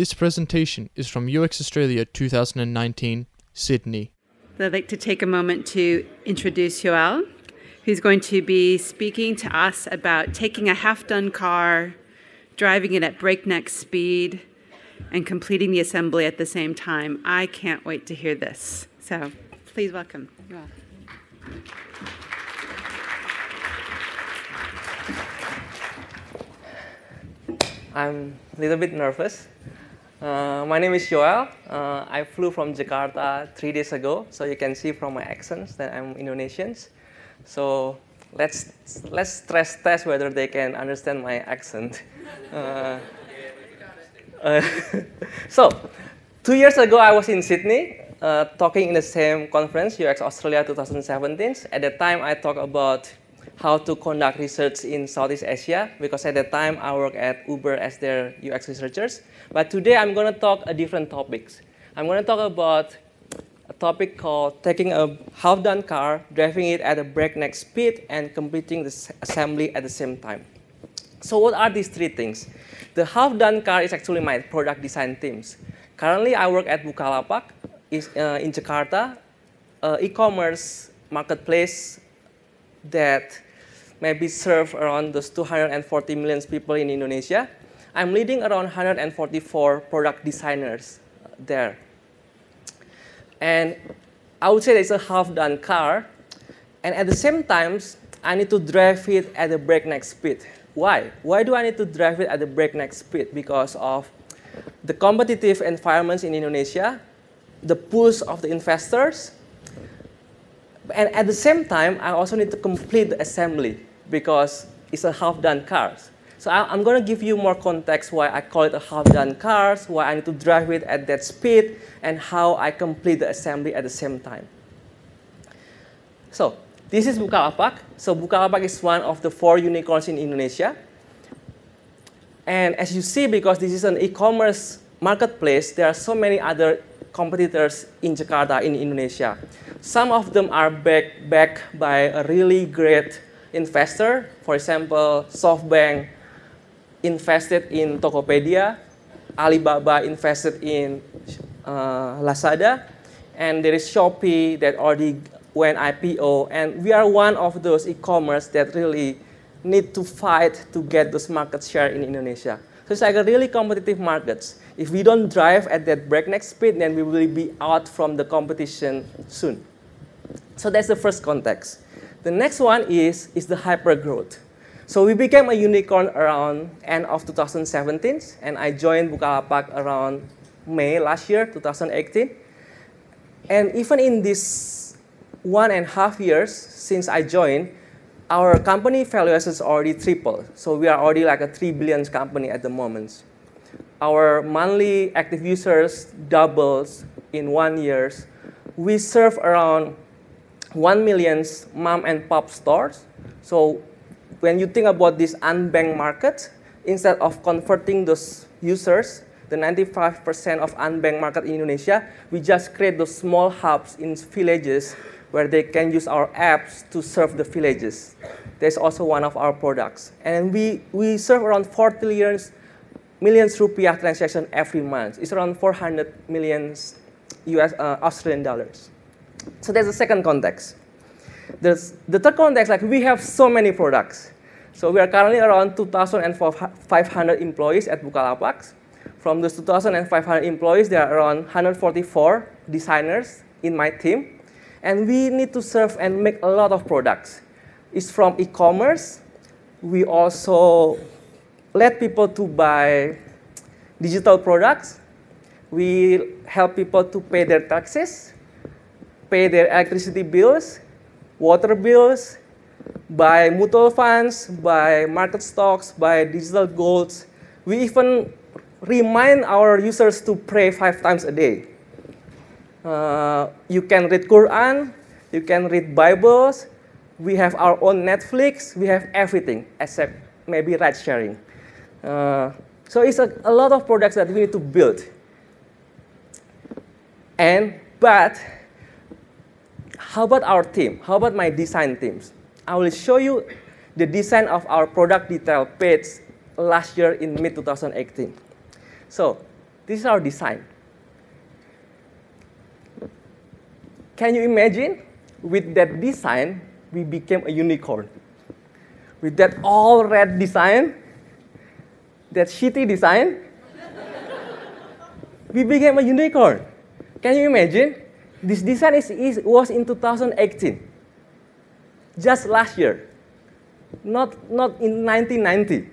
This presentation is from UX Australia 2019, Sydney. I'd like to take a moment to introduce Joel, who's going to be speaking to us about taking a half done car, driving it at breakneck speed, and completing the assembly at the same time. I can't wait to hear this. So please welcome Joel. I'm a little bit nervous. Uh, my name is Joel. Uh, I flew from Jakarta three days ago, so you can see from my accents that I'm Indonesian. So let's let's stress test whether they can understand my accent. Uh, uh so two years ago, I was in Sydney uh, talking in the same conference, UX Australia 2017. At the time, I talked about how to conduct research in Southeast Asia because at the time I worked at Uber as their UX researchers. But today I'm going to talk a different topics. I'm going to talk about a topic called taking a half-done car, driving it at a breakneck speed, and completing the assembly at the same time. So what are these three things? The half-done car is actually my product design teams. Currently, I work at Bukalapak is, uh, in Jakarta, uh, e-commerce marketplace that maybe serve around those 240 million people in Indonesia. I'm leading around 144 product designers there. And I would say it's a half-done car. And at the same time, I need to drive it at a breakneck speed. Why? Why do I need to drive it at a breakneck speed? Because of the competitive environments in Indonesia, the push of the investors, and at the same time, I also need to complete the assembly because it's a half-done car. So I, am going to give you more context why I call it a half-done car, why I need to drive it at that speed, and how I complete the assembly at the same time. So this is Bukalapak. So Bukalapak is one of the four unicorns in Indonesia. And as you see, because this is an e-commerce marketplace, there are so many other competitors in Jakarta in Indonesia. Some of them are backed back by a really great investor. For example, SoftBank invested in Tokopedia, Alibaba invested in uh, Lazada, and there is Shopee that already went IPO. And we are one of those e-commerce that really need to fight to get those market share in Indonesia. So it's like a really competitive market. If we don't drive at that breakneck speed, then we will be out from the competition soon. So that's the first context. The next one is, is the hyper growth. So we became a unicorn around end of 2017, and I joined Bukalapak around May last year, 2018. And even in this one and a half years since I joined, our company valuation is already tripled. So we are already like a 3 billion company at the moment. Our monthly active users doubles in one year. We serve around 1 million mom and pop stores. So when you think about this unbanked market, instead of converting those users, the 95% of unbanked market in Indonesia, we just create those small hubs in villages where they can use our apps to serve the villages. That's also one of our products. And we, we serve around 4 trillion millions rupiah transaction every month. It's around 400 million US uh, Australian dollars. So that's the second context. There's, the third context, like we have so many products. So we are currently around 2,500 employees at Bukalapak. From those 2,500 employees, there are around 144 designers in my team. And we need to serve and make a lot of products. It's from e-commerce. We also let people to buy digital products. We help people to pay their taxes, pay their electricity bills, water bills, buy mutual funds, buy market stocks, buy digital golds. We even remind our users to pray five times a day. Uh, you can read Quran, you can read Bibles. We have our own Netflix. We have everything except maybe ride sharing. Uh, so it's a, a lot of products that we need to build. And but how about our team? How about my design teams? I will show you the design of our product detail page last year in mid 2018. So This is our design. Can you imagine? With that design, we became a unicorn. With that all red design, that shitty design, we became a unicorn. Can you imagine? This design is, is, was in 2018, just last year, not, not in 1990.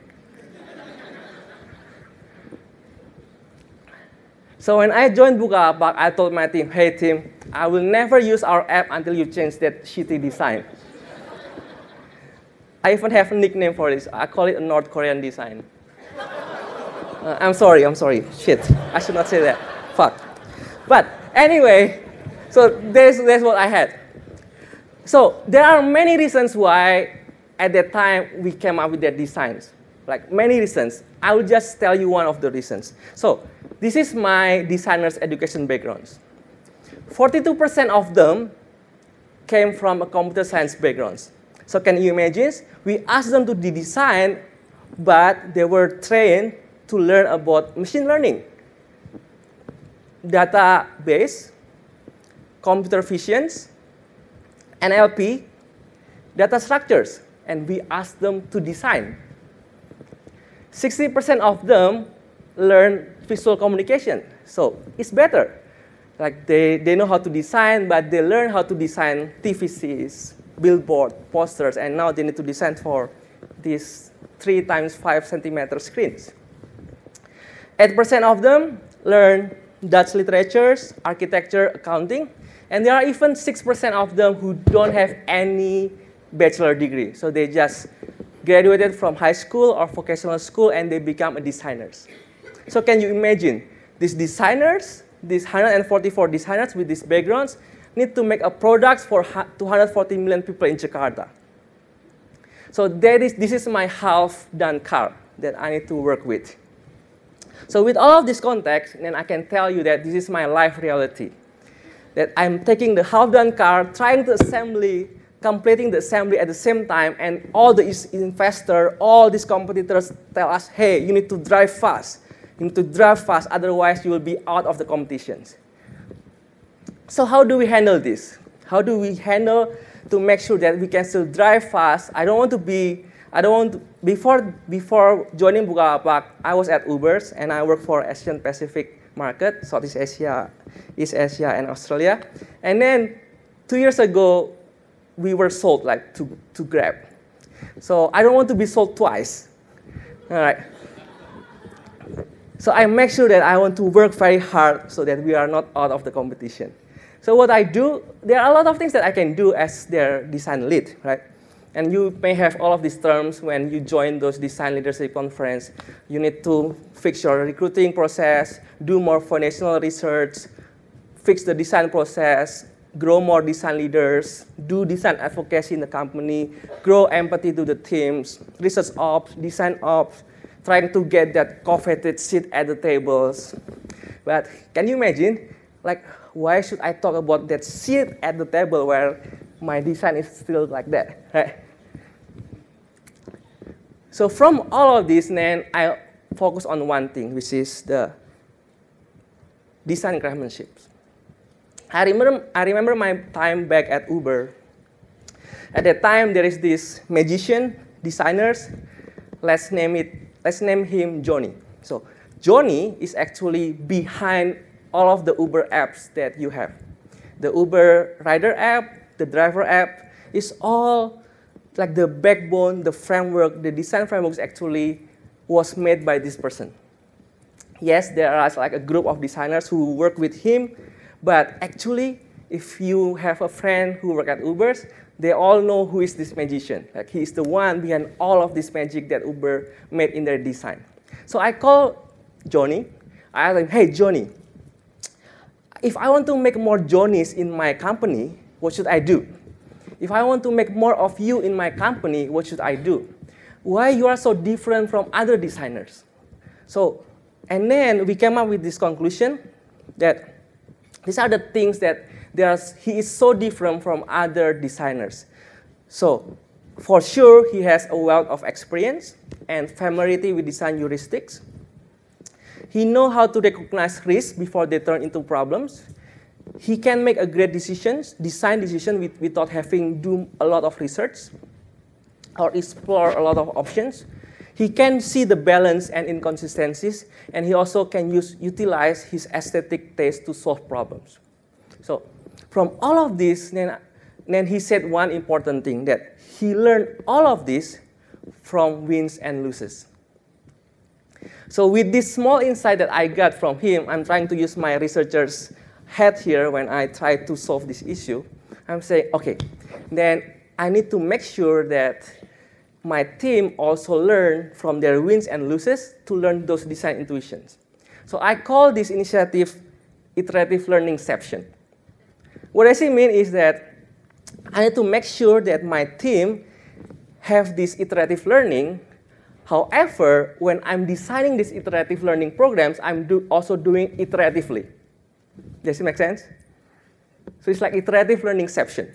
so when I joined Bukalapak, I told my team, hey team, I will never use our app until you change that shitty design. I even have a nickname for this. I call it a North Korean design. Uh, I'm sorry, I'm sorry. Shit, I should not say that. Fuck. But anyway, so that's, that's what I had. So there are many reasons why at that time we came up with that designs. Like many reasons. I will just tell you one of the reasons. So this is my designer's education backgrounds. 42% of them came from a computer science backgrounds. So can you imagine? We asked them to design, but they were trained to learn about machine learning, database, computer vision, NLP, data structures, and we asked them to design. 60% of them learn visual communication, so it's better. Like they, they know how to design, but they learn how to design TVCs, billboard, posters, and now they need to design for these three times five centimeter screens. 8% of them learn Dutch literatures, architecture, accounting, and there are even 6% of them who don't have any bachelor degree. So they just graduated from high school or vocational school and they become designers. So can you imagine these designers, these 144 designers with these backgrounds, need to make a product for 240 million people in Jakarta. So that is, this is my half-done car that I need to work with. So with all of this context, then I can tell you that this is my life reality. That I'm taking the half-done car, trying to assembly, completing the assembly at the same time, and all the investors, all these competitors tell us, hey, you need to drive fast. You need to drive fast, otherwise you will be out of the competitions. So how do we handle this? How do we handle to make sure that we can still drive fast? I don't want to be, I don't want to, before, before joining Bukalapak, I was at Uber's and I worked for Asian Pacific market, Southeast Asia, East Asia, and Australia. And then two years ago, we were sold like to, to Grab. So I don't want to be sold twice. All right. So I make sure that I want to work very hard so that we are not out of the competition. So what I do, there are a lot of things that I can do as their design lead, right? And you may have all of these terms when you join those design leadership conference. You need to fix your recruiting process, do more foundational research, fix the design process, grow more design leaders, do design advocacy in the company, grow empathy to the teams, research ops, design ops, trying to get that coveted seat at the tables. But can you imagine, like why should I talk about that seat at the table where my design is still like that, right? So from all of this, then I focus on one thing, which is the design craftsmanship. I remember, I remember my time back at Uber. At that time, there is this magician, designers. Let's name it. Let's name him Johnny. So Johnny is actually behind all of the Uber apps that you have. The Uber rider app, the driver app, is all like the backbone, the framework, the design framework actually was made by this person. Yes, there are like a group of designers who work with him, but actually, if you have a friend who work at Uber's, they all know who is this magician. Like he is the one behind all of this magic that Uber made in their design. So I call Johnny. I ask him, hey Johnny, if I want to make more Johnnies in my company, what should I do? If I want to make more of you in my company, what should I do? Why you are so different from other designers? So, and then we came up with this conclusion that these are the things that he is so different from other designers. So, for sure, he has a wealth of experience and familiarity with design heuristics. He know how to recognize risks before they turn into problems. He can make a great decisions, design decision with, without having do a lot of research or explore a lot of options. He can see the balance and inconsistencies, and he also can use, utilize his aesthetic taste to solve problems. So from all of this, then, then he said one important thing that he learned all of this from wins and losses. So with this small insight that I got from him, I'm trying to use my researcher's head here when I try to solve this issue. I'm saying, okay, then I need to make sure that my team also learn from their wins and losses to learn those design intuitions. So I call this initiative iterative learning section. What I see mean is that I need to make sure that my team have this iterative learning However, when I'm designing these iterative learning programs, I'm do also doing iteratively. Does it make sense? So it's like iterative learning section.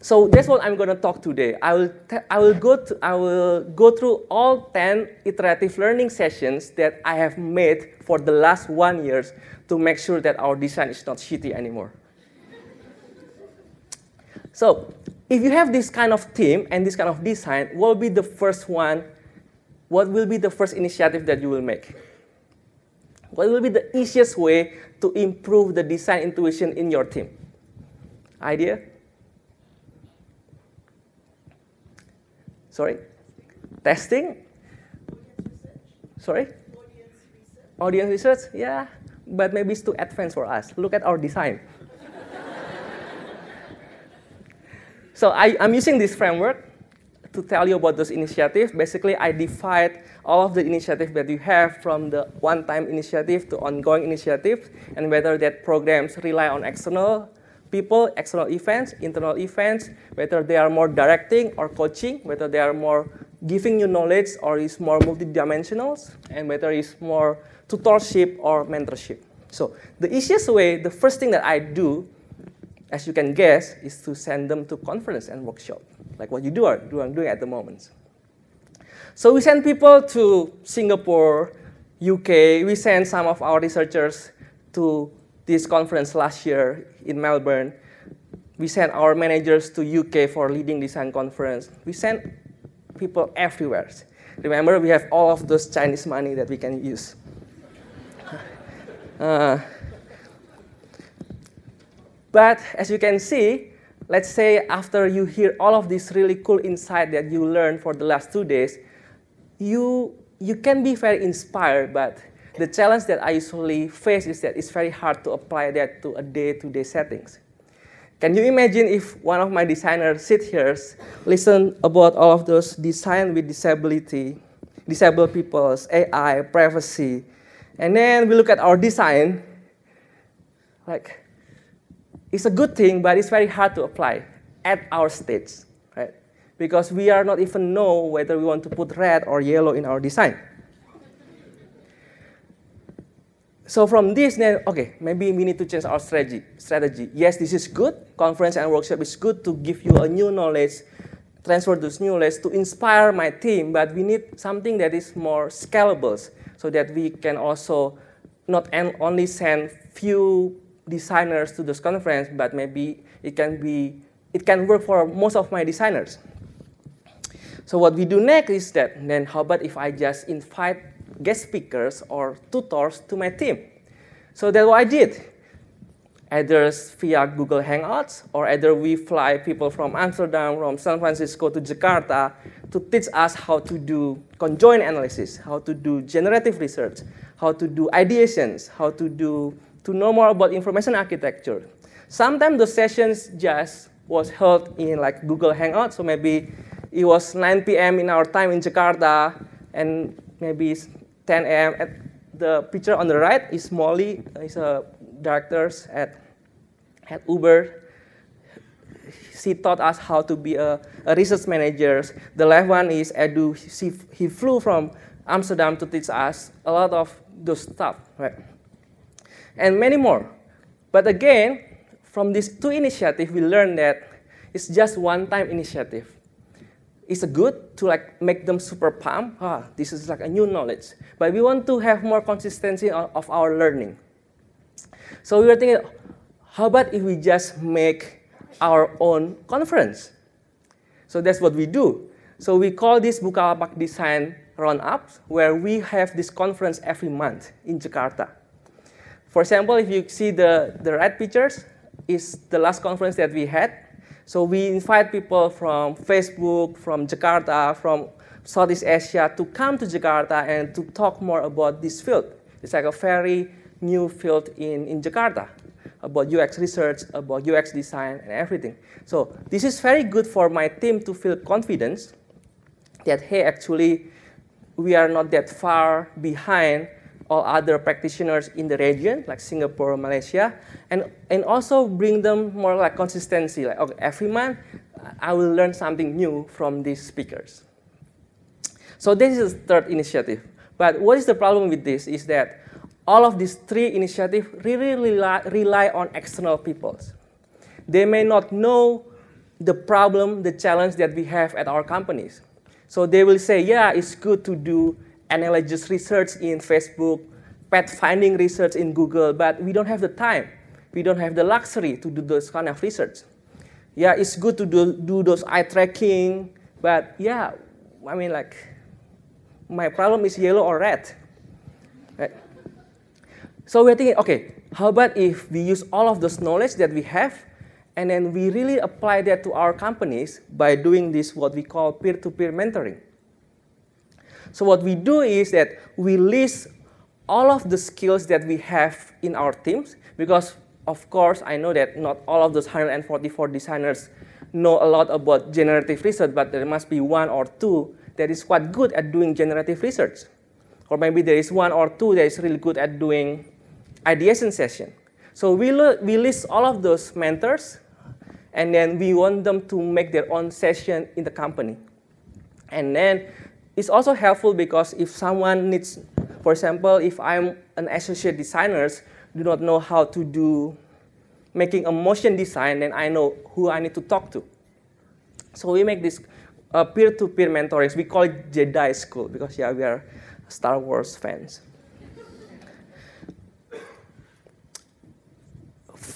So that's what I'm going to talk today. I will, I will, go, to, I will go through all 10 iterative learning sessions that I have made for the last one years to make sure that our design is not shitty anymore. so if you have this kind of team and this kind of design, what will be the first one? What will be the first initiative that you will make? What will be the easiest way to improve the design intuition in your team? Idea? Sorry? Testing? Sorry? Audience research. Yeah, but maybe it's too advanced for us. Look at our design. So I, am using this framework to tell you about those initiatives. Basically, I divide all of the initiatives that you have from the one-time initiative to ongoing initiatives, and whether that programs rely on external people, external events, internal events, whether they are more directing or coaching, whether they are more giving you knowledge or is more multidimensional, and whether it's more tutorship or mentorship. So the easiest way, the first thing that I do as you can guess, is to send them to conference and workshop, like what you do are doing at the moment. So we send people to Singapore, UK. We sent some of our researchers to this conference last year in Melbourne. We sent our managers to UK for leading design conference. We sent people everywhere. Remember, we have all of those Chinese money that we can use. Uh, but as you can see, let's say after you hear all of this really cool insight that you learned for the last two days, you, you can be very inspired, but the challenge that I usually face is that it's very hard to apply that to a day-to-day settings. Can you imagine if one of my designers sit here, listen about all of those design with disability, disabled people's AI, privacy, and then we look at our design, like it's a good thing, but it's very hard to apply at our stage, right? Because we are not even know whether we want to put red or yellow in our design. So from this, then, okay, maybe we need to change our strategy. Strategy. Yes, this is good. Conference and workshop is good to give you a new knowledge, transfer this new knowledge to inspire my team. But we need something that is more scalable, so that we can also not only send few designers to this conference, but maybe it can be it can work for most of my designers. So what we do next is that then how about if I just invite guest speakers or tutors to my team? So that's what I did. Either via Google Hangouts or either we fly people from Amsterdam, from San Francisco to Jakarta to teach us how to do conjoint analysis, how to do generative research, how to do ideations, how to do to know more about information architecture. Sometimes the sessions just was held in like Google Hangout, so maybe it was 9 p.m. in our time in Jakarta, and maybe it's 10 a.m. At the picture on the right is Molly, uh, is a director at, at Uber. She taught us how to be a, a research manager. The left one is Edu. She, he flew from Amsterdam to teach us a lot of those stuff, right? And many more. But again, from these two initiatives, we learned that it's just one-time initiative. it's good to like make them super pumped. Ah, this is like a new knowledge. But we want to have more consistency of our learning. So we were thinking, how about if we just make our own conference? So that's what we do. So we call this Bukalapak Design Roundup, where we have this conference every month in Jakarta. For example, if you see the, the red pictures, is the last conference that we had. So we invite people from Facebook, from Jakarta, from Southeast Asia to come to Jakarta and to talk more about this field. It's like a very new field in, in Jakarta about UX research, about UX design, and everything. So this is very good for my team to feel confidence that, hey, actually, we are not that far behind all other practitioners in the region, like Singapore, Malaysia, and, and also bring them more like consistency. Like, okay, every month, I will learn something new from these speakers. So this is the third initiative. But what is the problem with this is that all of these three initiatives really rely, rely on external people. They may not know the problem, the challenge that we have at our companies. So they will say, yeah, it's good to do analogous research in Facebook, pathfinding research in Google, but we don't have the time. We don't have the luxury to do those kind of research. Yeah, it's good to do, do those eye tracking, but yeah, I mean, like, my problem is yellow or red. So we're thinking, okay, how about if we use all of those knowledge that we have and then we really apply that to our companies by doing this, what we call peer-to-peer mentoring. So what we do is that we list all of the skills that we have in our teams because of course I know that not all of those 144 designers know a lot about generative research, but there must be one or two that is quite good at doing generative research. Or maybe there is one or two that is really good at doing ideation session. So we, we list all of those mentors, and then we want them to make their own session in the company. And then it's also helpful because if someone needs, for example, if I'm an associate designer, do not know how to do making a motion design, then I know who I need to talk to. So we make this uh, peer-to-peer mentoring. We call it Jedi School because yeah, we are Star Wars fans.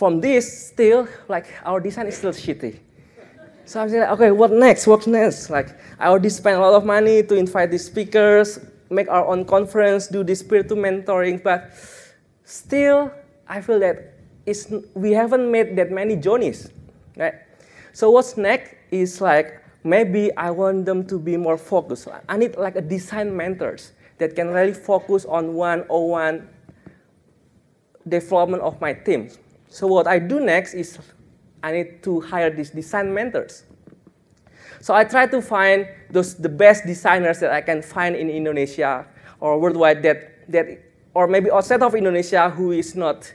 from this, still, like, our design is still shitty. So I'm like, okay, what next? What next? Like, I already spent a lot of money to invite these speakers, make our own conference, do this peer-to mentoring, but still, I feel that it's, we haven't made that many journeys, right? So what's next is like, maybe I want them to be more focused. I need like a design mentors that can really focus on one-on-one development of my teams. So what I do next is I need to hire these design mentors. So I try to find those the best designers that I can find in Indonesia or worldwide that that or maybe outside of Indonesia who is not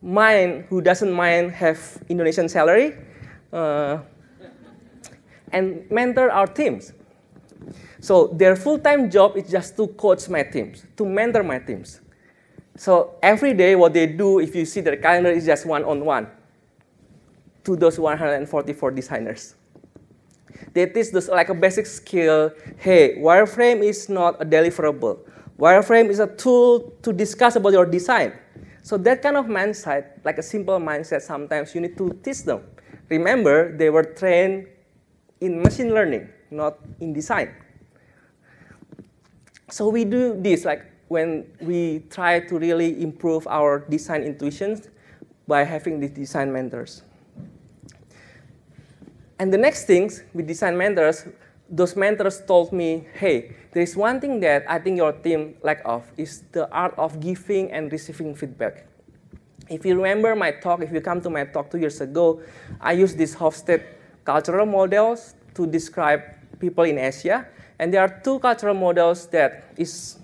mind who doesn't mind have Indonesian salary uh, and mentor our teams. So their full-time job is just to coach my teams, to mentor my teams. So every day, what they do, if you see their calendar, is just one-on-one to those 144 designers. They teach like a basic skill. Hey, wireframe is not a deliverable. Wireframe is a tool to discuss about your design. So that kind of mindset, like a simple mindset, sometimes you need to teach them. Remember, they were trained in machine learning, not in design. So we do this, like when we try to really improve our design intuitions by having these design mentors. And the next things with design mentors, those mentors told me, hey, there is one thing that I think your team lack of is the art of giving and receiving feedback. If you remember my talk, if you come to my talk two years ago, I used these Hofstede cultural models to describe people in Asia. And there are two cultural models that is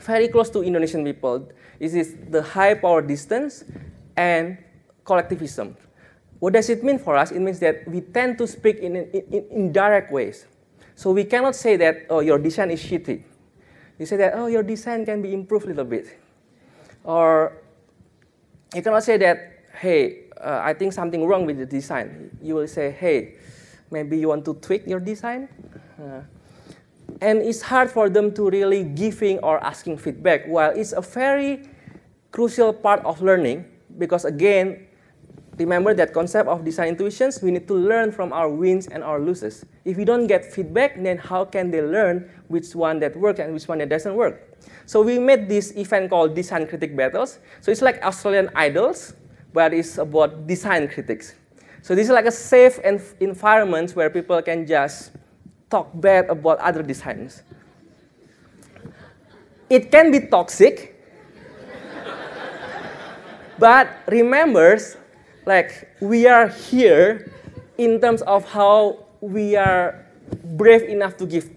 very close to Indonesian people. This is the high power distance and collectivism. What does it mean for us? It means that we tend to speak in, in, in direct ways. So we cannot say that, oh, your design is shitty. You say that, oh, your design can be improved a little bit. Or you cannot say that, hey, uh, I think something wrong with the design. You will say, hey, maybe you want to tweak your design. Uh, and it's hard for them to really giving or asking feedback. While it's a very crucial part of learning, because again, remember that concept of design intuitions, we need to learn from our wins and our losses. If we don't get feedback, then how can they learn which one that works and which one that doesn't work? So we made this event called Design Critic Battles. So it's like Australian Idols, but it's about design critics. So this is like a safe environment where people can just talk bad about other designs. It can be toxic, but remember, like we are here in terms of how we are brave enough to give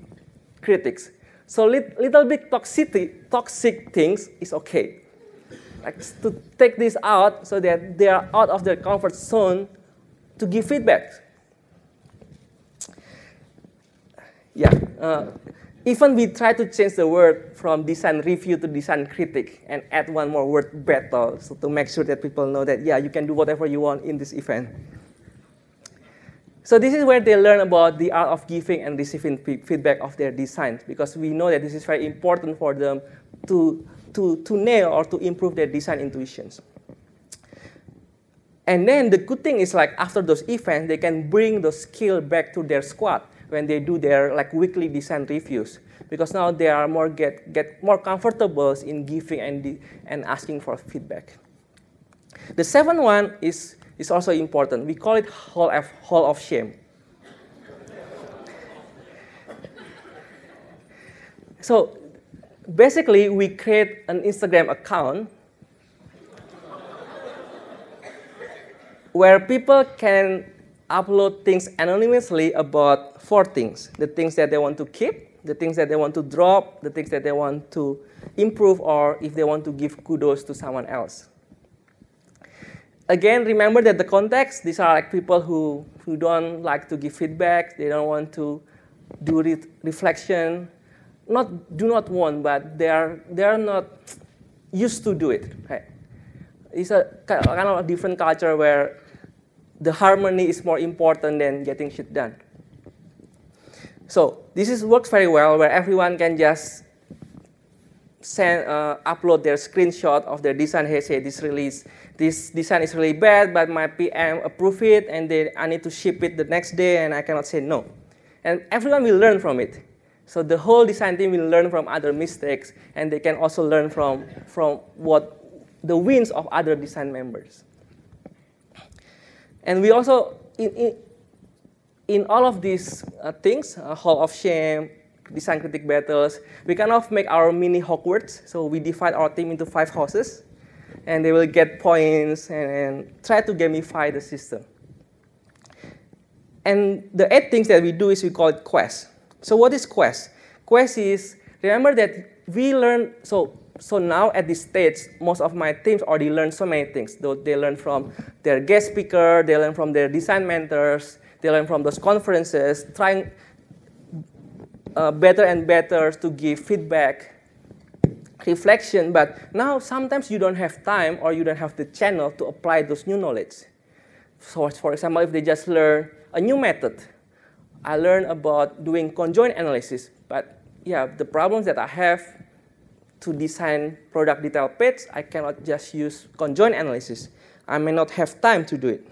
critics. So little bit toxicity, toxic things is okay. Like to take this out so that they are out of their comfort zone to give feedback. Yeah, uh, even we try to change the word from design review to design critic and add one more word battle so to make sure that people know that yeah you can do whatever you want in this event. So this is where they learn about the art of giving and receiving feedback of their designs because we know that this is very important for them to, to, to nail or to improve their design intuitions. And then the good thing is like after those events, they can bring the skill back to their squad when they do their like weekly design reviews because now they are more get, get more comfortable in giving and, and asking for feedback. The seventh one is is also important. We call it Hall of, Hall of Shame. so basically, we create an Instagram account where people can upload things anonymously about four things the things that they want to keep, the things that they want to drop, the things that they want to improve, or if they want to give kudos to someone else again, remember that the context, these are like people who, who don't like to give feedback, they don't want to do re reflection, not do not want, but they are, they are not used to do it. Right? It's a kind of a different culture where the harmony is more important than getting shit done. So this is, works very well where everyone can just send, uh, upload their screenshot of their design. Hey, say this release this design is really bad, but my PM approve it, and they, I need to ship it the next day, and I cannot say no. And everyone will learn from it. So the whole design team will learn from other mistakes, and they can also learn from, from what the wins of other design members. And we also, in, in, in all of these uh, things, uh, Hall of Shame, design critic battles, we kind of make our mini Hogwarts. So we divide our team into five houses and they will get points and, and try to gamify the system. And the eight things that we do is we call it quest. So what is quest? Quest is, remember that we learn, so, so now at this stage, most of my teams already learn so many things. They learn from their guest speaker, they learn from their design mentors, they learn from those conferences, trying uh, better and better to give feedback reflection, but now sometimes you don't have time or you don't have the channel to apply those new knowledge. So for example, if they just learn a new method, I learned about doing conjoint analysis, but yeah, the problems that I have to design product detail page, I cannot just use conjoint analysis. I may not have time to do it.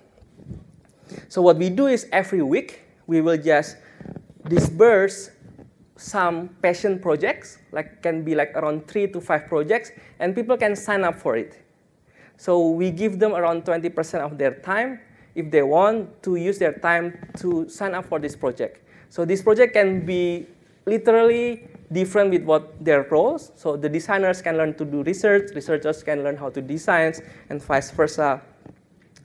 So what we do is every week, we will just disperse some passion projects, like can be like around three to five projects, and people can sign up for it. So we give them around 20% of their time if they want to use their time to sign up for this project. So this project can be literally different with what their roles. So the designers can learn to do research, researchers can learn how to design, and vice versa,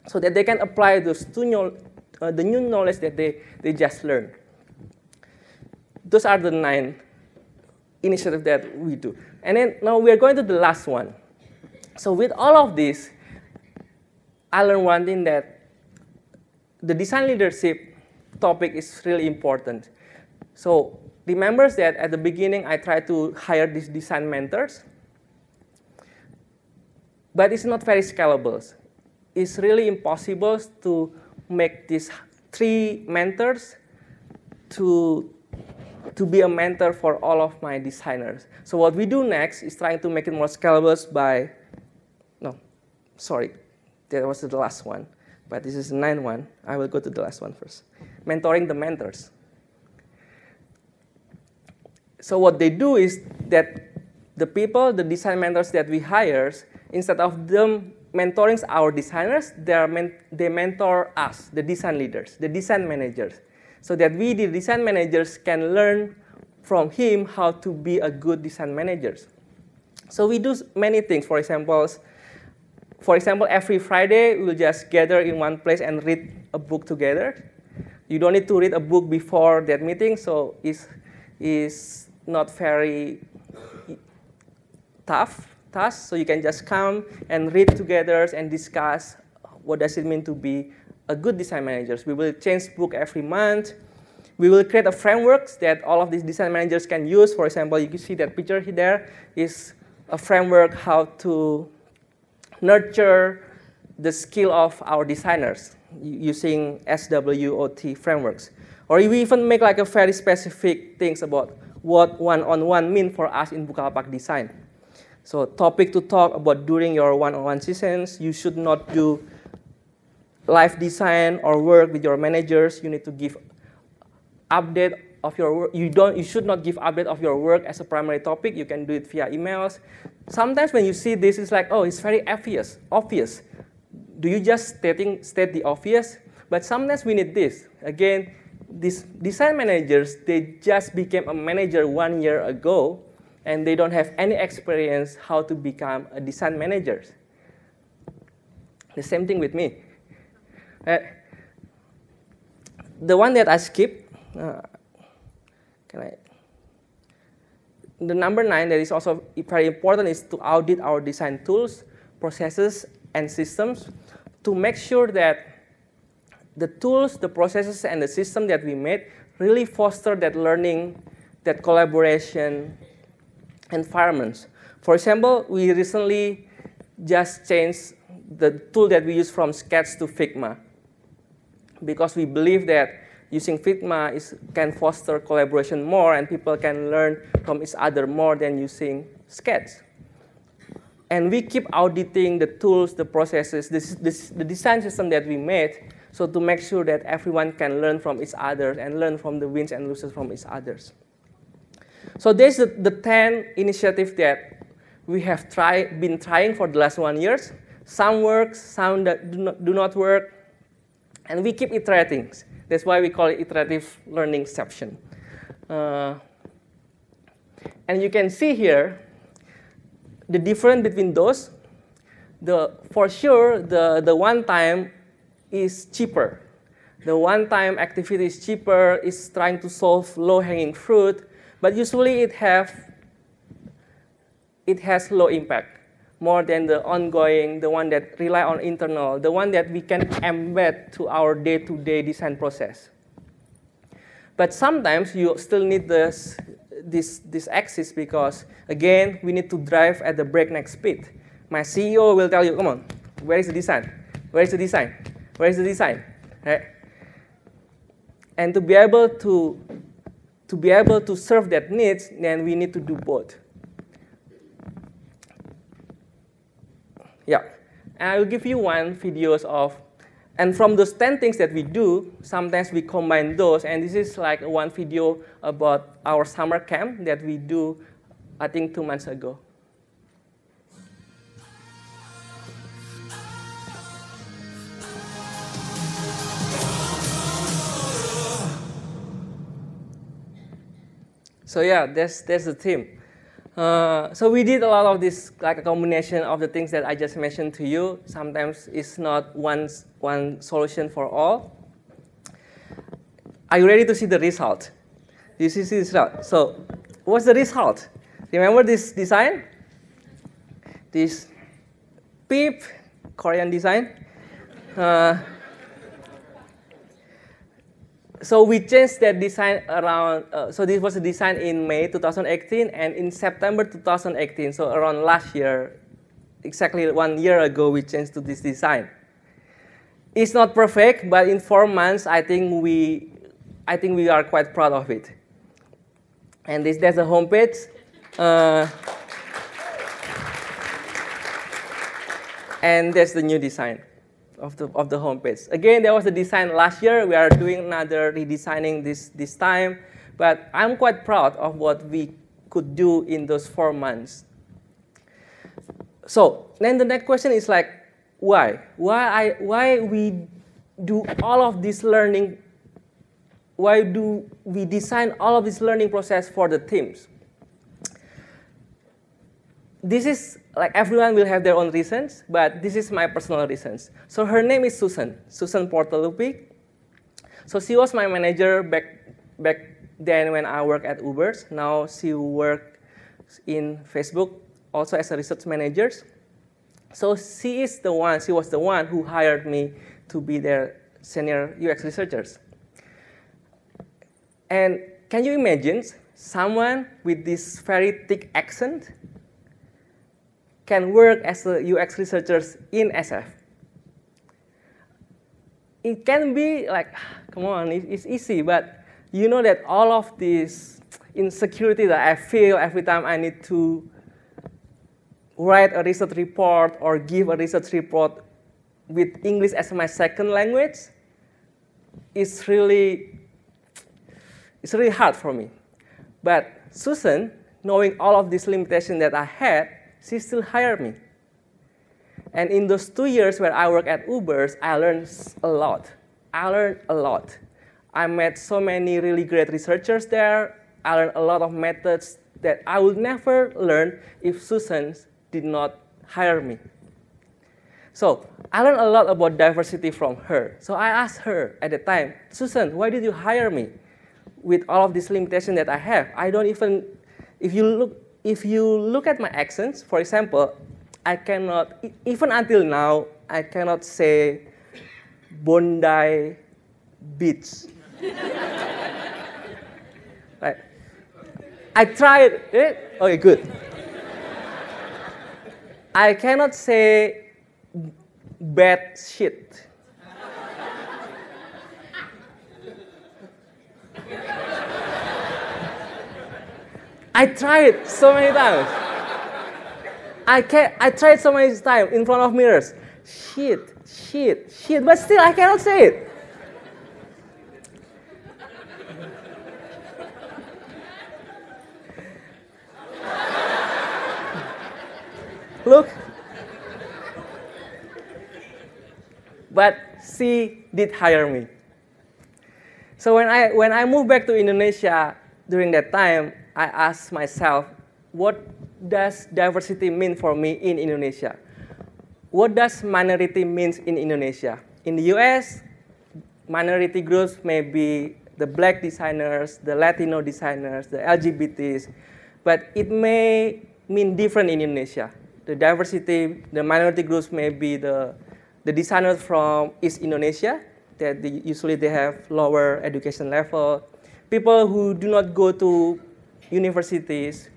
so that they can apply those new, uh, the new knowledge that they, they just learned those are the nine initiatives that we do. And then now we are going to the last one. So with all of this, I learned one thing that the design leadership topic is really important. So remember that at the beginning I tried to hire these design mentors, but it's not very scalable. It's really impossible to make these three mentors to to be a mentor for all of my designers. So what we do next is trying to make it more scalable by, no, sorry, that was the last one, but this is the ninth one. I will go to the last one first. Mentoring the mentors. So what they do is that the people, the design mentors that we hire, instead of them mentoring our designers, they, are men they mentor us, the design leaders, the design managers so that we, the design managers, can learn from him how to be a good design managers. So we do many things. For example, for example, every Friday we'll just gather in one place and read a book together. You don't need to read a book before that meeting, so it's, it's not very tough task. So you can just come and read together and discuss what does it mean to be a good design managers. We will change book every month. We will create a framework that all of these design managers can use. For example, you can see that picture there is a framework how to nurture the skill of our designers using SWOT frameworks. Or we even make like a very specific things about what one-on-one -on -one mean for us in Bukalapak design. So topic to talk about during your one-on-one -on -one sessions, you should not do live design or work with your managers, you need to give update of your work. You don't, you should not give update of your work as a primary topic. You can do it via emails. Sometimes when you see this, it's like, oh, it's very obvious. Obvious. Do you just stating state the obvious? But sometimes we need this. Again, these design managers, they just became a manager one year ago, and they don't have any experience how to become a design manager. The same thing with me. Uh, the one that I skipped, uh, can I? The number nine that is also very important is to audit our design tools, processes, and systems to make sure that the tools, the processes, and the system that we made really foster that learning, that collaboration environments. For example, we recently just changed the tool that we use from Sketch to Figma because we believe that using Figma is, can foster collaboration more and people can learn from each other more than using Sketch. And we keep auditing the tools, the processes, this, this, the design system that we made, so to make sure that everyone can learn from each other and learn from the wins and losses from each others. So there's the, the 10 initiatives that we have try, been trying for the last one years. Some work, some that do not, do not work, and we keep iterating. That's why we call it iterative learning section. Uh, and you can see here the difference between those. The, for sure, the, the one time is cheaper. The one-time activity is cheaper, is trying to solve low-hanging fruit, but usually it have it has low impact more than the ongoing, the one that rely on internal, the one that we can embed to our day-to-day design process. But sometimes you still need this, this, this axis because, again, we need to drive at the breakneck speed. My CEO will tell you, come on, where is the design? Where is the design? Where is the design? Right? And to be able to, to be able to serve that needs, then we need to do both. Yeah, and I will give you one videos of, and from those 10 things that we do, sometimes we combine those, and this is like one video about our summer camp that we do, I think two months ago. So yeah, that's, that's the theme. Uh, so we did a lot of this, like a combination of the things that I just mentioned to you. Sometimes it's not one, one solution for all. Are you ready to see the result? This is the result. So what's the result? Remember this design? This peep Korean design? Uh, so we changed that design around, uh, so this was a design in May 2018 and in September 2018, so around last year, exactly one year ago, we changed to this design. It's not perfect, but in four months, I think we, I think we are quite proud of it. And this, there's a homepage. Uh, and there's the new design of the, of the homepage. Again, there was a design last year. We are doing another redesigning this, this time. But I'm quite proud of what we could do in those four months. So then the next question is like, why? Why, I, why we do all of this learning? Why do we design all of this learning process for the teams? This is like everyone will have their own reasons, but this is my personal reasons. So her name is Susan, Susan Portalupi. So she was my manager back back then when I worked at Uber's. Now she works in Facebook also as a research manager. So she is the one, she was the one who hired me to be their senior UX researchers. And can you imagine someone with this very thick accent can work as a UX researchers in SF? It can be like, come on, it's easy, but you know that all of this insecurity that I feel every time I need to write a research report or give a research report with English as my second language is really it's really hard for me. But Susan, knowing all of these limitations that I had, she still hired me. And in those two years where I worked at Uber's, I learned a lot. I learned a lot. I met so many really great researchers there. I learned a lot of methods that I would never learn if Susan did not hire me. So I learned a lot about diversity from her. So I asked her at the time, Susan, why did you hire me with all of these limitations that I have? I don't even, if you look, if you look at my accents, for example, I cannot, even until now, I cannot say Bondi Beach. right. I tried it. Okay, good. I cannot say bad shit. I tried so many times. I can I tried so many times in front of mirrors. Shit, shit, shit, but still I cannot say it. Look. But she did hire me. So when I, when I moved back to Indonesia during that time, I asked myself, what does diversity mean for me in Indonesia? What does minority means in Indonesia? In the US, minority groups may be the black designers, the Latino designers, the LGBTs, but it may mean different in Indonesia the diversity, the minority groups may be the, the designers from East Indonesia, that usually they have lower education level. People who do not go to universities.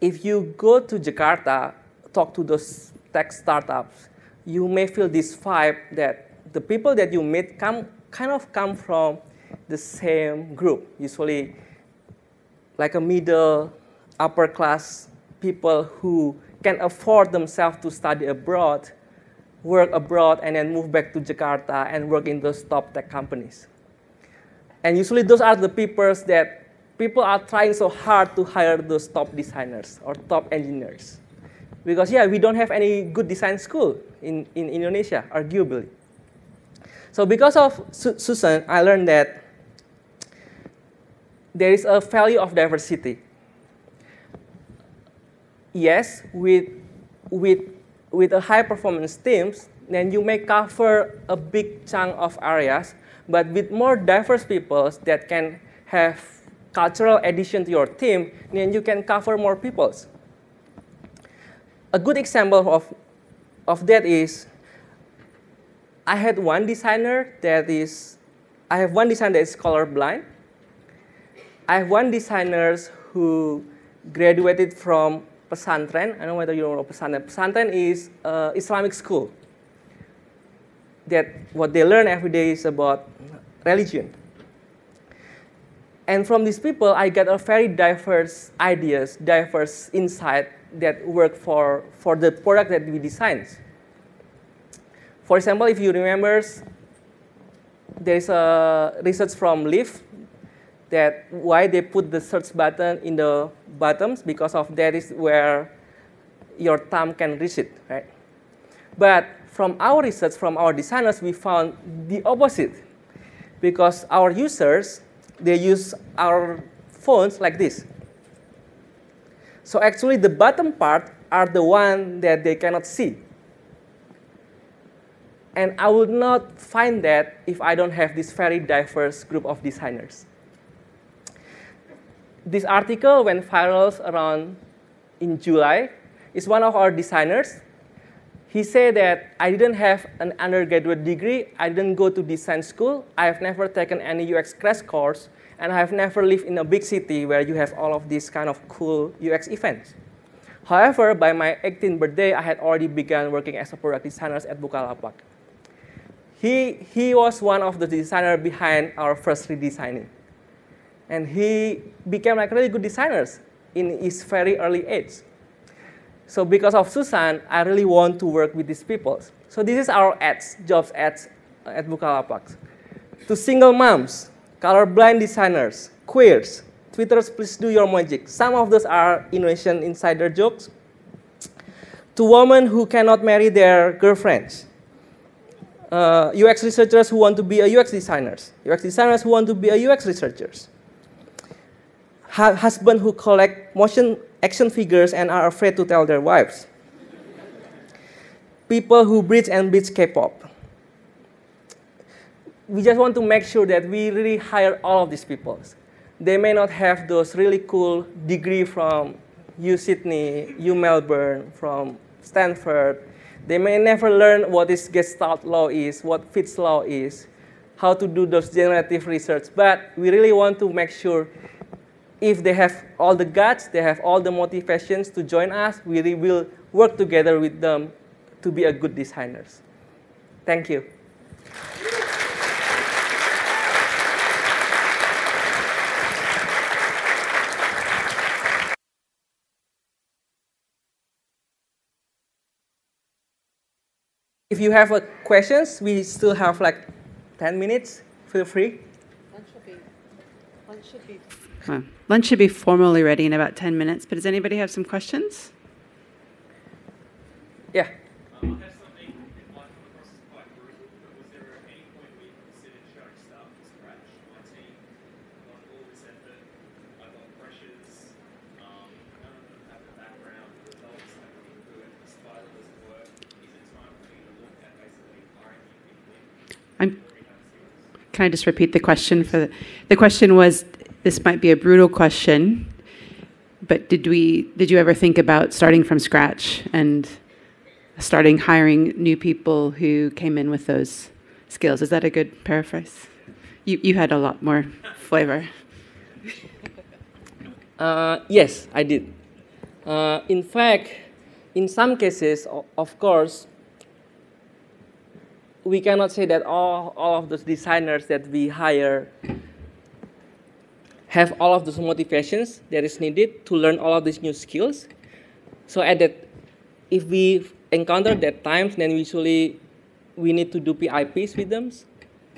If you go to Jakarta, talk to those tech startups, you may feel this vibe that the people that you meet come kind of come from the same group, usually like a middle, upper class people who can afford themselves to study abroad, work abroad, and then move back to Jakarta and work in those top tech companies. And usually those are the people that people are trying so hard to hire those top designers or top engineers. Because yeah, we don't have any good design school in, in Indonesia, arguably. So because of Su Susan, I learned that there is a value of diversity yes, with, with, with a high performance teams, then you may cover a big chunk of areas, but with more diverse people that can have cultural addition to your team, then you can cover more peoples. A good example of, of that is I had one designer that is, I have one designer that is colorblind. I have one designer who graduated from pesantren. I don't know whether you know pesantren. Pesantren is uh, Islamic school. That what they learn every day is about religion. And from these people, I get a very diverse ideas, diverse insight that work for, for the product that we designed. For example, if you remember, there is a research from Lyft that why they put the search button in the bottoms because of that is where your thumb can reach it, right? But from our research, from our designers, we found the opposite because our users, they use our phones like this. So actually the bottom part are the one that they cannot see. And I would not find that if I don't have this very diverse group of designers. This article went viral around in July. It's one of our designers. He said that I didn't have an undergraduate degree, I didn't go to design school, I have never taken any UX crash course, and I have never lived in a big city where you have all of these kind of cool UX events. However, by my 18th birthday, I had already begun working as a product designer at Bukalapak. He, he was one of the designers behind our first redesigning. And he became like really good designers in his very early age. So because of Susan, I really want to work with these people. So this is our ads, jobs ads at Bukalapak. To single moms, colorblind designers, queers, Twitters, please do your magic. Some of those are Indonesian insider jokes. To women who cannot marry their girlfriends, uh, UX researchers who want to be a UX designers, UX designers who want to be a UX researchers, ha husband who collect motion action figures and are afraid to tell their wives, people who bridge and bridge K-pop. We just want to make sure that we really hire all of these people. They may not have those really cool degree from U Sydney, U Melbourne, from Stanford, they may never learn what this Gestalt law is, what Fitts law is, how to do those generative research. But we really want to make sure if they have all the guts, they have all the motivations to join us, we will work together with them to be a good designers. Thank you. If you have uh, questions, we still have like 10 minutes. Feel free. Lunch should be, lunch should be, lunch should be formally ready in about 10 minutes, but does anybody have some questions? Yeah. Um, I have something that might come across as quite brutal, but was there at any point we considered showing staff from scratch? My team, like all this effort, I got pressures, um, none of them have the background, the results are coming through it, the style doesn't work. Is it time for me to look at basically hiring new people in? I'm, Already have skills? can I just repeat the question for the, the question was, this might be a brutal question, but did we, did you ever think about starting from scratch and starting hiring new people who came in with those skills? Is that a good paraphrase? You, you had a lot more flavor. Uh, yes, I did. Uh, in fact, in some cases, of course, we cannot say that all, all of those designers that we hire have all of those motivations that is needed to learn all of these new skills. So at that, if we encounter that times, then usually we need to do PIPs with them,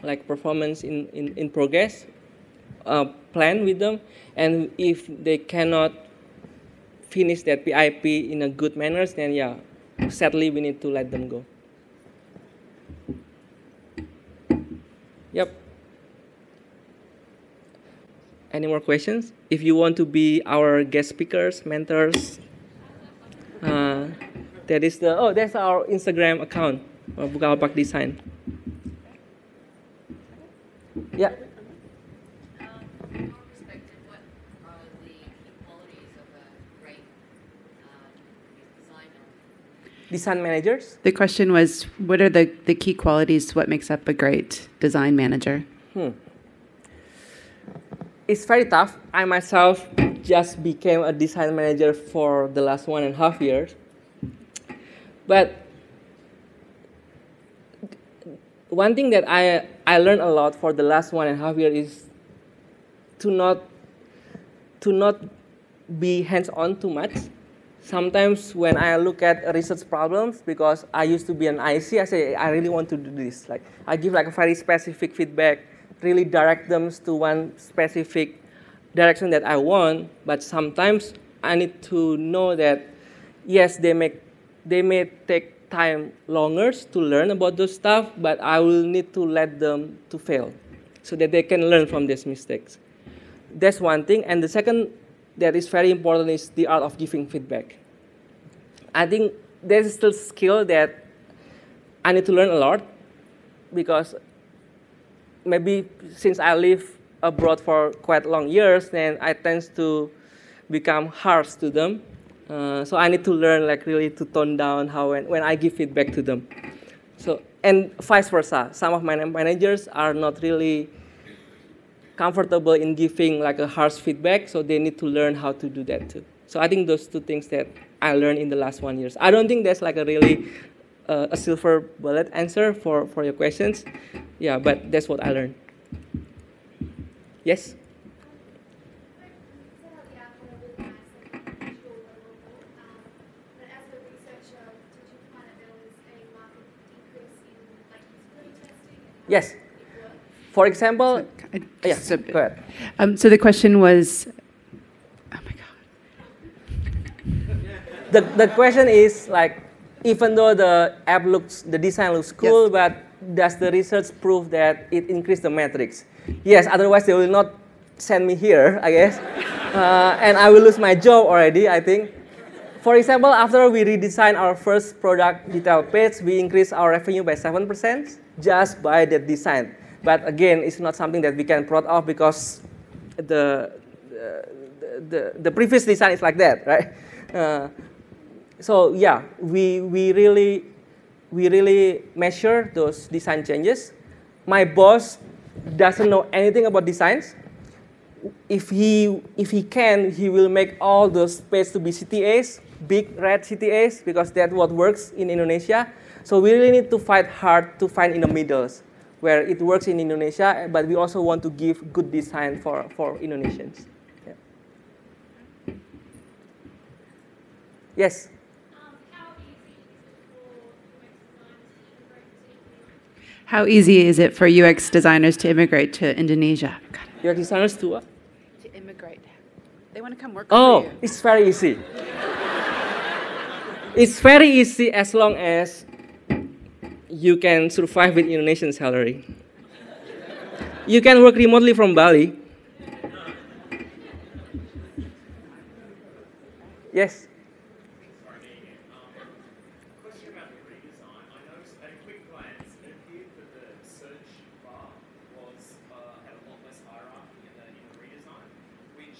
like performance in, in, in progress uh, plan with them, and if they cannot finish that PIP in a good manner, then yeah, sadly we need to let them go. Yep. Any more questions? If you want to be our guest speakers, mentors, uh, that is the oh, that's our Instagram account, uh, Bukalapak Design. Yeah. From your perspective, what are the key qualities of a great designer? Design managers. The question was, what are the, the key qualities, what makes up a great design manager? It's very tough. I myself just became a design manager for the last one and a half years. But one thing that I, I learned a lot for the last one and a half year is to not to not be hands-on too much. Sometimes when I look at research problems, because I used to be an IC, I say I really want to do this. Like I give like a very specific feedback, really direct them to one specific direction that I want. But sometimes I need to know that yes, they make they may take time longer to learn about those stuff, but I will need to let them to fail so that they can learn from these mistakes. That's one thing. And the second that is very important is the art of giving feedback. I think there's still skill that I need to learn a lot because maybe since I live abroad for quite long years, then I tend to become harsh to them. Uh, so I need to learn like really to tone down how when, when I give feedback to them. So and vice versa. Some of my managers are not really comfortable in giving like a harsh feedback, so they need to learn how to do that too. So I think those two things that I learned in the last one years. I don't think there's like a really uh, a silver bullet answer for, for your questions. Yeah, but that's what I learned. Yes? Yes. For example, I- yeah, so- go ahead. Um, so the question was, oh my god. the, the question is like even though the app looks the design looks cool Yes. but does the research prove that it increased the metrics yes otherwise they will not send me here i guess uh, and i will lose my job already i think for example after we redesigned our first product detail page we increased our revenue by 7% just by that design but again it's not something that we can proud of because the the, the, the previous design is like that, right? Uh, so yeah, we, we really we really measure those design changes. My boss doesn't know anything about designs. If he if he can, he will make all those pages to be CTAs, big red CTAs, because that's what works in Indonesia. So we really need to fight hard to find in the middles where it works in Indonesia, but we also want to give good design for, for Indonesians. Yeah. Yes. How easy is it for UX designers to immigrate to Indonesia? God, Your designers too? what? to immigrate. They want to come work Oh, for you. it's very easy. it's very easy as long as you can survive with Indonesian salary. You can work remotely from Bali. Yes. Question about the redesign. I noticed at a quick glance, it appeared that the search bar was uh, had a lot less hierarchy in the, in the redesign, which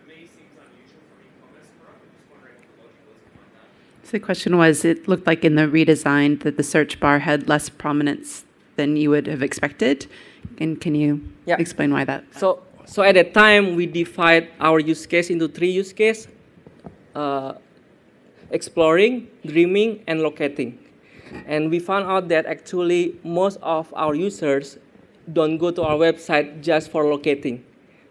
for me seems unusual for an e-commerce product. I'm just wondering what the logic was behind that. So the question was, it looked like in the redesign that the search bar had less prominence than you would have expected. And can you Yeah. explain why that? So, so at that time, we divide our use case into three use case: uh, exploring, dreaming, and locating. And we found out that actually most of our users don't go to our website just for locating.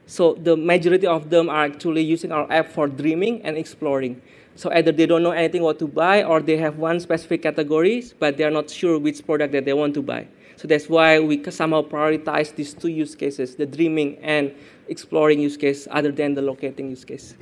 So the majority of them are actually using our app for dreaming and exploring. So either they don't know anything what to buy or they have one specific categories, but they are not sure which product that they want to buy. So that's why we somehow prioritize these two use cases, the dreaming and exploring use case, other than the locating use case.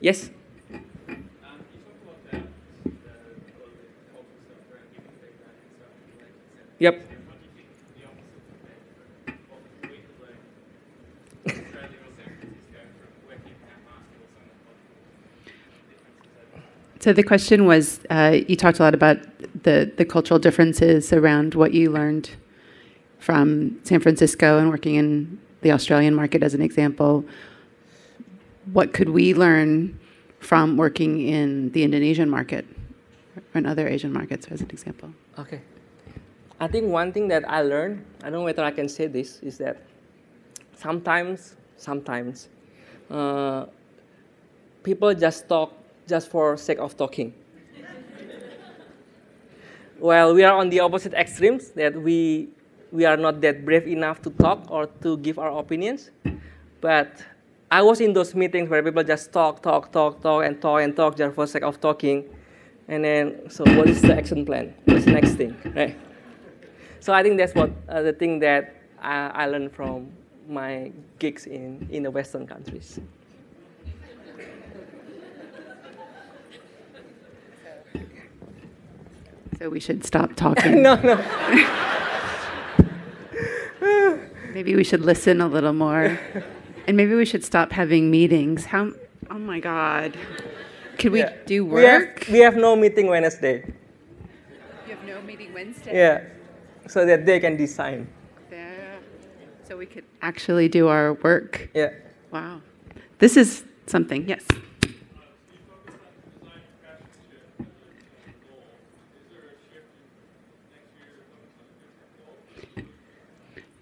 Yes? Um, you talked a lot about the, a lot of the cultural stuff around giving feedback and stuff, and relationships. Yep. What do you think the opposite would be? What would we could learn from Australia or San Francisco from working in that market or some of the cultural differences over there? So the question was, uh, you talked a lot about the, the cultural differences around what you learned from San Francisco and working in the Australian market as an example. What could we learn from working in the Indonesian market or in other Asian markets as an example? Okay. I think one thing that I learned, I don't know whether I can say this, is that sometimes, sometimes, uh, people just talk just for sake of talking. well, we are on the opposite extremes that we we are not that brave enough to talk or to give our opinions. But I was in those meetings where people just talk, talk, talk, talk, and talk and talk just for sake of talking. And then, so what is the action plan? What's the next thing, right? So I think that's what uh, the thing that I, I learned from my gigs in, in the Western countries. So we should stop talking. no, no. Maybe we should listen a little more. And maybe we should stop having meetings. How oh my god. Could we Yeah. do We have, work? we have no meeting Wednesday. You have no meeting Wednesday. Yeah. So that they can design. Yeah. So we could actually do our work. Yeah. Wow. This is something. Yes.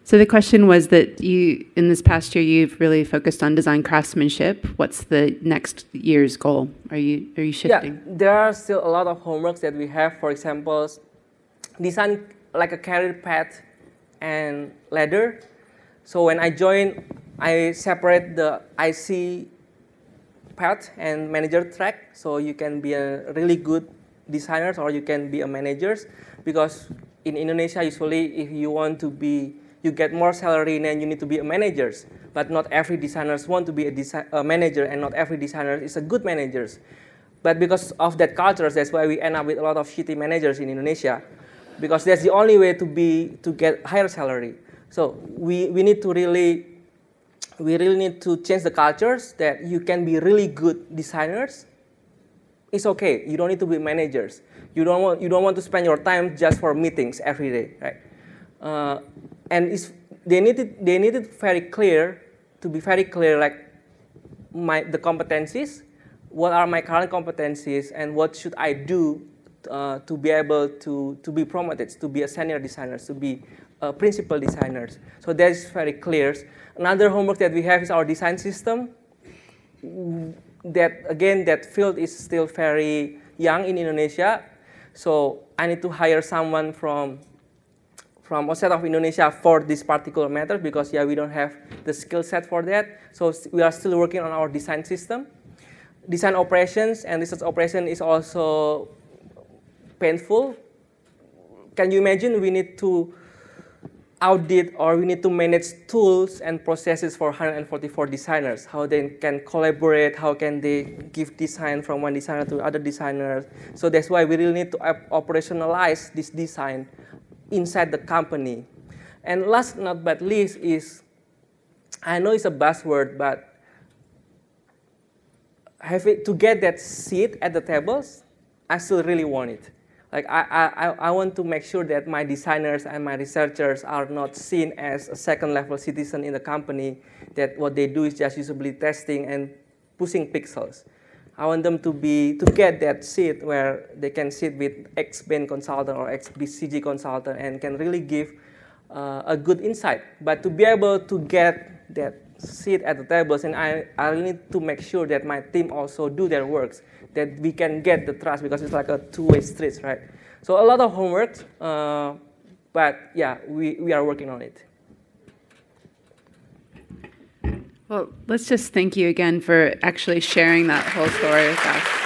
So the question was that you, in this past year, you've really focused on design craftsmanship. What's the next year's goal? Are you are you shifting? Yeah, there are still a lot of homeworks that we have. For example, design like a career path and ladder. So when I join, I separate the IC path and manager track. So you can be a really good designer or you can be a manager. Because in Indonesia, usually if you want to be, you get more salary then you need to be a manager. But not every designers want to be a, desi- a manager and not every designer is a good manager. But because of that culture, that's why we end up with a lot of shitty managers in Indonesia. Because that's the only way to be to get higher salary. So we, we need to really we really need to change the cultures that you can be really good designers. It's okay. You don't need to be managers. You don't want you don't want to spend your time just for meetings every day, right? Uh, and it's, they need it they need it very clear to be very clear like my the competencies, what are my current competencies, and what should I do uh, to be able to to be promoted, to be a senior designer, to be uh, principal designers. So that is very clear. Another homework that we have is our design system. That again, that field is still very young in Indonesia. So I need to hire someone from from outside of Indonesia for this particular matter because yeah we don't have the skill set for that. So we are still working on our design system. Design operations and research operation is also painful. Can you imagine we need to audit or we need to manage tools and processes for 144 designers, how they can collaborate, how can they give design from one designer to other designers. So that's why we really need to operationalize this design inside the company. And last not but least is, I know it's a buzzword, but have it, to get that seat at the tables, I still really want it. Like I, I, I- want to make sure that my designers and my researchers are not seen as a second level citizen in the company, that what they do is just usability testing and pushing pixels. I want them to be to get that seat where they can sit with ex Bain consultant or ex BCG consultant and can really give uh, a good insight. But to be able to get that seat at the tables, and I, I need to make sure that my team also do their works, that we can get the trust because it's like a two-way street, right? So a lot of homework, uh, but yeah, we, we are working on it. Well, let's just thank you again for actually sharing that whole story with us.